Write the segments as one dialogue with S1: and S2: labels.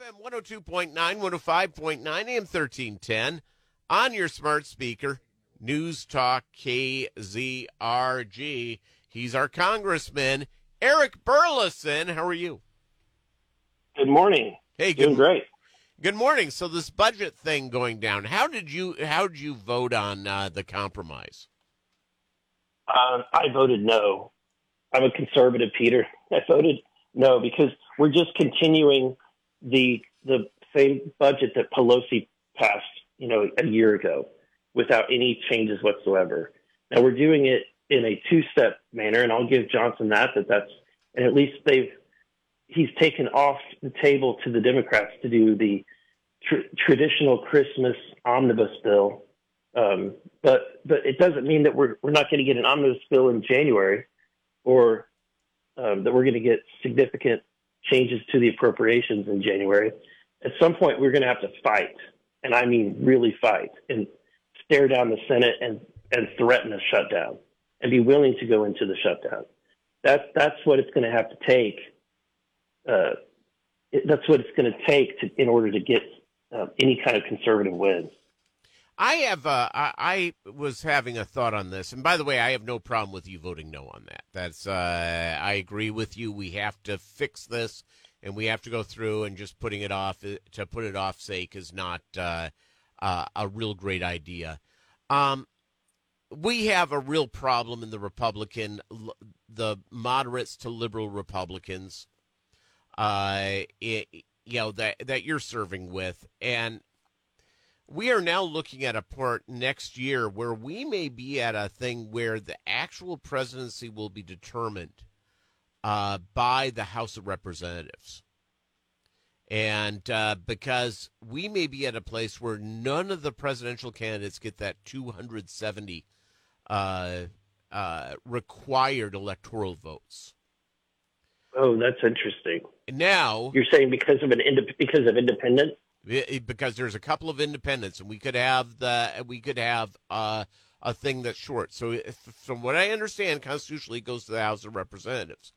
S1: FM 102.9, 105.9, AM 1310 on your smart speaker. News Talk KZRG. He's our congressman, Eric Burlison. How are you?
S2: Good morning.
S1: Hey,
S2: Doing
S1: good,
S2: great.
S1: good morning. So this budget thing going down. How did you how did you vote on uh, the compromise?
S2: Uh, I voted no. I'm a conservative, Peter. I voted no because we're just continuing the the same budget that Pelosi passed, you know, a year ago, without any changes whatsoever. Now we're doing it in a two-step manner, and I'll give Johnson that that that's and at least they've he's taken off the table to the Democrats to do the tr- traditional Christmas omnibus bill. Um, but but it doesn't mean that we're we're not going to get an omnibus bill in January, or um, that we're going to get significant changes to the appropriations in January. At some point, we're going to have to fight, and I mean really fight, and stare down the Senate and and threaten a shutdown, and be willing to go into the shutdown. That's that's what it's going to have to take uh, that's what it's going to take in order to get uh, any kind of conservative win.
S1: I have uh, I, I was having a thought on this, and by the way, I have no problem with you voting no on that. That's uh, I agree with you. We have to fix this, and we have to go through and just putting it off uh, to put it off sake is not uh, uh, a real great idea. Um, we have a real problem in the Republican, the moderates to liberal Republicans, uh, it, you know that that you're serving with, and we are now looking at a part next year where we may be at a thing where the actual presidency will be determined uh, by the House of Representatives. And uh, because we may be at a place where none of the presidential candidates get that 270 uh, uh, required electoral votes.
S2: Oh, that's interesting.
S1: Now
S2: you're saying because of an ind- because of
S1: Because there's a couple of independents, and we could have the we could have uh, a thing that's short. So, if, from what I understand, constitutionally, it goes to the House of Representatives.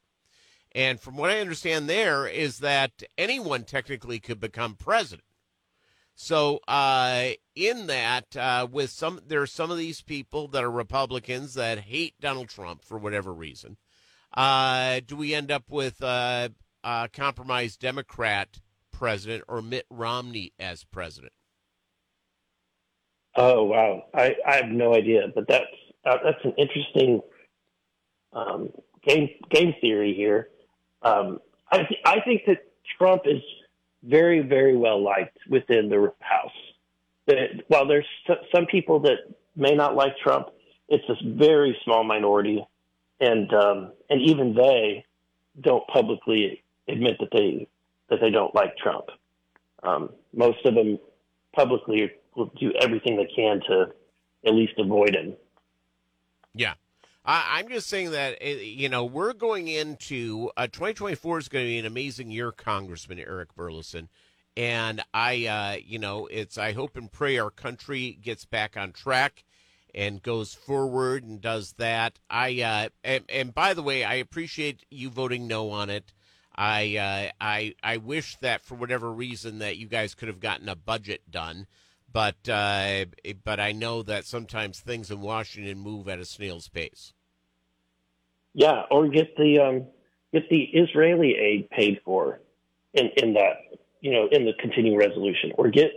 S1: And from what I understand, there is that anyone technically could become president. So, uh, in that, uh, with some, there are some of these people that are Republicans that hate Donald Trump for whatever reason. Uh, do we end up with uh, a compromised Democrat president or Mitt Romney as president?
S2: Oh wow, I, I have no idea, but that's uh, that's an interesting um, game game theory here. Um, I th- I think that Trump is very very well liked within the House. That while there's some people that may not like Trump, it's a very small minority, and um, and even they don't publicly admit that they that they don't like Trump. Um, most of them publicly will do everything they can to at least avoid him.
S1: Yeah. I, am just saying that, eh, you know, we're going into uh, 2024 is going to be an amazing year, Congressman Eric Burlison. And I, uh, you know, it's, I hope and pray our country gets back on track and goes forward and does that. I, uh, and, and by the way, I appreciate you voting no on it. I uh, I I wish that for whatever reason that you guys could have gotten a budget done, but uh, but I know that sometimes things in Washington move at a snail's pace.
S2: Yeah, or get the um, get the Israeli aid paid for in in that you know in the continuing resolution, or get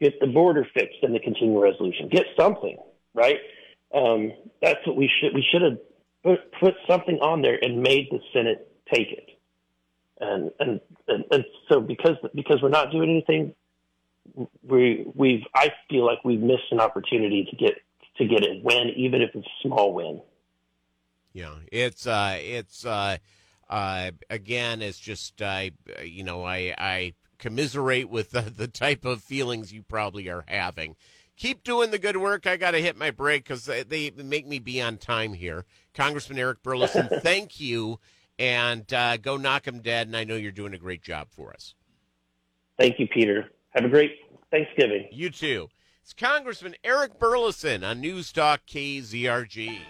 S2: get the border fixed in the continuing resolution. Get something right. Um, that's what we should we should have put, put something on there and made the Senate take it and and and, and so because because we're not doing anything, we we've I feel like we've missed an opportunity to get to get a win, even if it's a small win.
S1: Yeah, it's uh, it's uh, uh, again, it's just uh, you know, I I commiserate with the, the type of feelings you probably are having. Keep doing the good work. I got to hit my break because they make me be on time here. Congressman Eric Burlison, thank you and uh, go knock them dead. And I know you're doing a great job for us.
S2: Thank you, Peter. Have a great Thanksgiving.
S1: You too. It's Congressman Eric Burlison on News Talk KZRG.